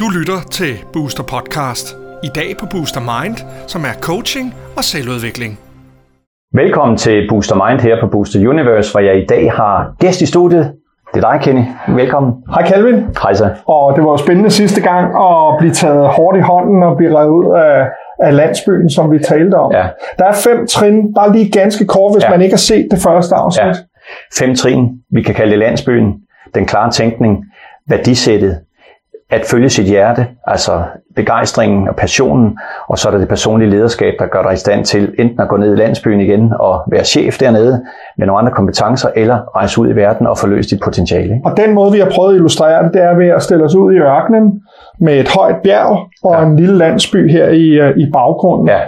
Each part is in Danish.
Du lytter til Booster Podcast. I dag på Booster Mind, som er coaching og selvudvikling. Velkommen til Booster Mind her på Booster Universe, hvor jeg i dag har gæst i studiet. Det er dig, Kenny. Velkommen. Hej Calvin. Hej så. Og det var jo spændende sidste gang at blive taget hårdt i hånden og blive revet ud af, af landsbyen, som vi talte om. Ja. Der er fem trin, bare lige ganske kort, hvis Ja. man ikke har set det første afsnit. Ja. Fem trin, vi kan kalde det landsbyen, den klare tænkning, værdisættet, at følge sit hjerte, altså begejstringen og passionen, og så er der det personlige lederskab, der gør dig i stand til enten at gå ned i landsbyen igen og være chef dernede med nogle andre kompetencer, eller rejse ud i verden og forløse dit potentiale. ikke? Og den måde, vi har prøvet at illustrere det, det er ved at stille os ud i ørkenen med et højt bjerg og Ja. en lille landsby her i, øh, i baggrunden. Ja,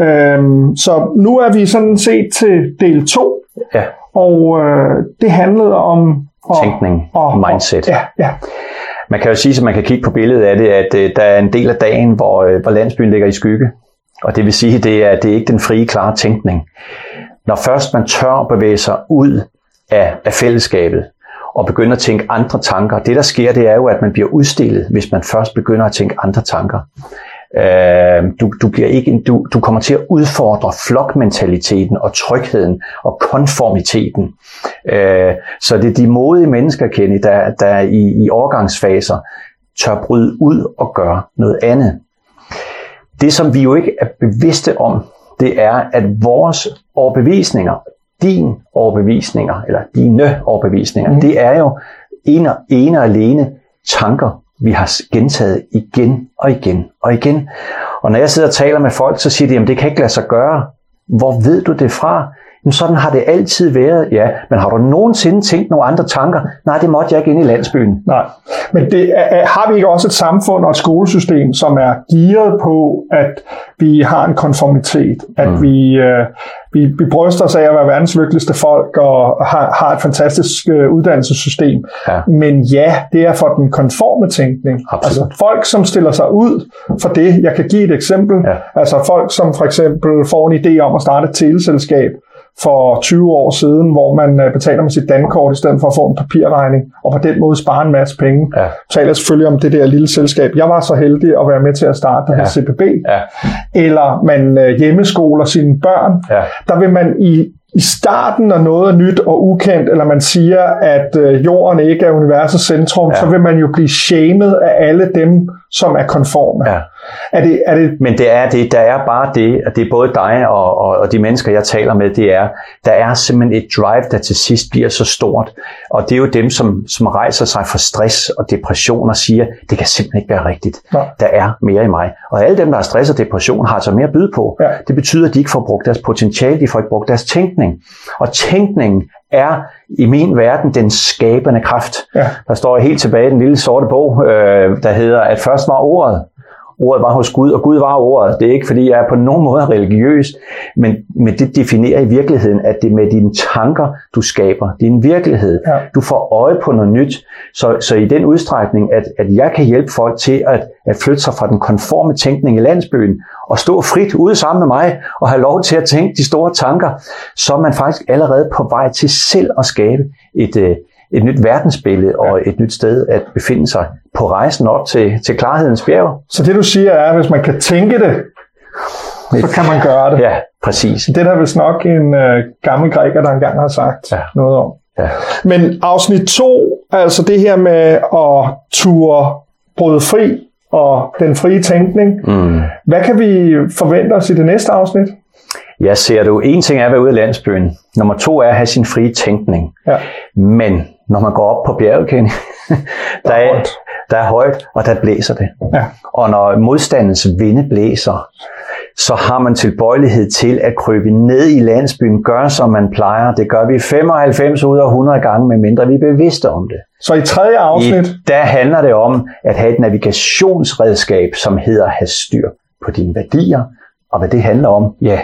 Øhm, så nu er vi sådan set til del 2, ja. Og øh, det handlede om... om Tænkning, mindset. ja, ja. Man kan jo sige, at man kan kigge på billedet af det, at øh, der er en del af dagen, hvor, øh, hvor landsbyen ligger i skygge. Og det vil sige, at det er, det er ikke den frie, klare tænkning. Når først man tør bevæge sig ud af, af fællesskabet, og begynder at tænke andre tanker, det der sker, det er jo, at man bliver udstillet, hvis man først begynder at tænke andre tanker. Øh, du, du, bliver ikke, du, du kommer til at udfordre flokmentaliteten og trygheden og konformiteten. Øh, så det er de modige mennesker, Kenny, der, der i, i overgangsfaser tør bryde ud og gøre noget andet. Det, som vi jo ikke er bevidste om, det er, at vores overbevisninger, din overbevisninger, eller dine overbevisninger, mm. det er jo ene, ene og alene tanker, vi har gentaget igen og igen og igen. Og når jeg sidder og taler med folk, så siger de, at det kan ikke lade sig gøre. Hvor ved du det fra? Jamen sådan har det altid været. Ja, men har du nogensinde tænkt nogle andre tanker? Nej, det måtte jeg ikke ind i landsbyen. Nej, men det er, har vi ikke også et samfund og et skolesystem, som er gearet på, at vi har en konformitet, at mm. vi, øh, vi, vi bryster os af at være verdens lykkeligste folk og har, har et fantastisk øh, uddannelsessystem. Ja. Men ja, det er for den konforme tænkning. Absolut. Altså folk, som stiller sig ud for det. Jeg kan give et eksempel. Ja. Altså folk, som for eksempel får en idé om at starte et teleselskab for 20 år siden, hvor man øh, betaler med sit dankort i stedet for at få en papirregning, og på den måde sparer en masse penge. Ja. Taler selvfølgelig om det der lille selskab. Jeg var så heldig at være med til at starte, der Ja. ja. CPB. Ja, Eller man øh, hjemmeskoler sine børn. ja, Der vil man i, i starten, når noget er nyt og ukendt, eller man siger, at øh, jorden ikke er universets centrum, Ja. så vil man jo blive shamed af alle dem, som er konforme. ja. Er det, er det Men det er det, der er bare det, at det er både dig og, og, og de mennesker, jeg taler med, det er, der er simpelthen et drive, der til sidst bliver så stort. Og det er jo dem, som, som rejser sig fra stress og depression og siger, det kan simpelthen ikke være rigtigt. Nej. Der er mere i mig. Og alle dem, der har stress og depression, har altså mere at byde på. Ja. Det betyder, at de ikke får brugt deres potentiale, de får ikke brugt deres tænkning. Og tænkningen er i min verden den skabende kraft. Ja. Der står helt tilbage i den lille sorte bog, øh, der hedder, at først var ordet, ordet var hos Gud, og Gud var ordet. Det er ikke, fordi jeg er på nogen måde religiøs, men, men det definerer i virkeligheden, at det er med dine tanker, du skaber din virkelighed. Ja. Du får øje på noget nyt. Så, så i den udstrækning, at, at jeg kan hjælpe folk til at, at flytte sig fra den konforme tænkning i landsbyen, og stå frit ude sammen med mig, og have lov til at tænke de store tanker, så er man faktisk allerede på vej til selv at skabe et, øh, et nyt verdensbillede og et nyt sted at befinde sig på rejsen op til, til klarhedens bjerg. Så det du siger er, at hvis man kan tænke det, så kan man gøre det. Ja, præcis. Det er der vist nok en øh, gammel græker, der engang har sagt Ja. noget om. Ja. Men afsnit 2, altså det her med at ture bryde fri og den frie tænkning. Mm. Hvad kan vi forvente os i det næste afsnit? Jeg ser du, en ting er at være ude af landsbyen. Nummer to er at have sin frie tænkning. Ja. Men når man går op på bjerget, Kenny, der, er, højt. der er højt, og der blæser det. Ja. Og når modstandens vinde blæser, så har man tilbøjelighed til at krybe ned i landsbyen, gøre som man plejer. Det gør vi 95 ud af 100 gange, medmindre vi er bevidste om det. Så i tredje afsnit, I, der handler det om at have et navigationsredskab, som hedder at have styr på dine værdier. Og hvad det handler om, ja,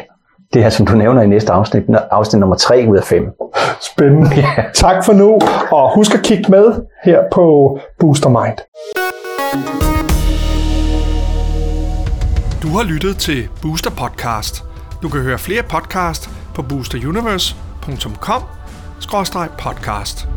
det er som du nævner i næste afsnit, afsnit nummer 3 ud af 5. spændende. Tak for nu, og husk at kigge med her på Booster Mind. Du har lyttet til Booster Podcast. Du kan høre flere podcast på boosteruniverse.com podcast.